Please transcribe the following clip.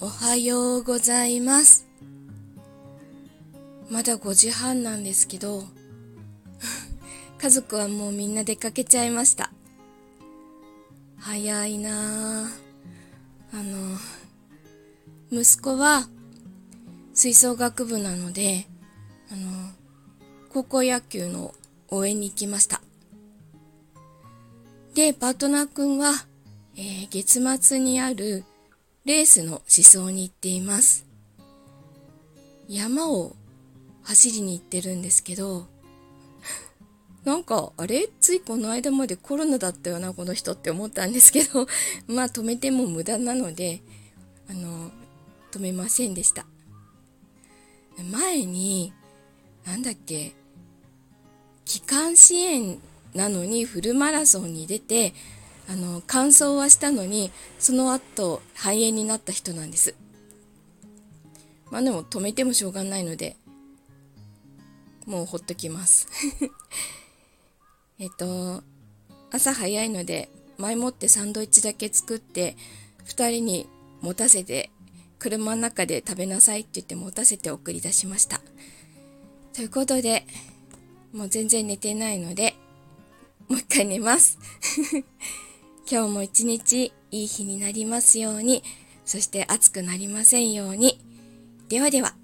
おはようございます。まだ5時半なんですけど、家族はもうみんな出かけちゃいました。早いなあの、息子は吹奏楽部なので、あの、高校野球の応援に行きました。で、パートナーくんは、えー、月末にあるレースの思想に行っています。山を走りに行ってるんですけど、なんか、あれ？ついこの間までコロナだったよな、この人って思ったんですけど、まあ止めても無駄なので、あの、止めませんでした。前に、なんだっけ、気管支炎なのにフルマラソンに出て、あの、完走はしたのに、その後、肺炎になった人なんです。まあでも止めてもしょうがないので、もうほっときます。えっと、朝早いので、前もってサンドイッチだけ作って、2人に持たせて、車の中で食べなさいって言って持たせて送り出しました。ということで、もう全然寝てないので、もう一回寝ます。今日も一日いい日になりますように、そして暑くなりませんように。ではでは。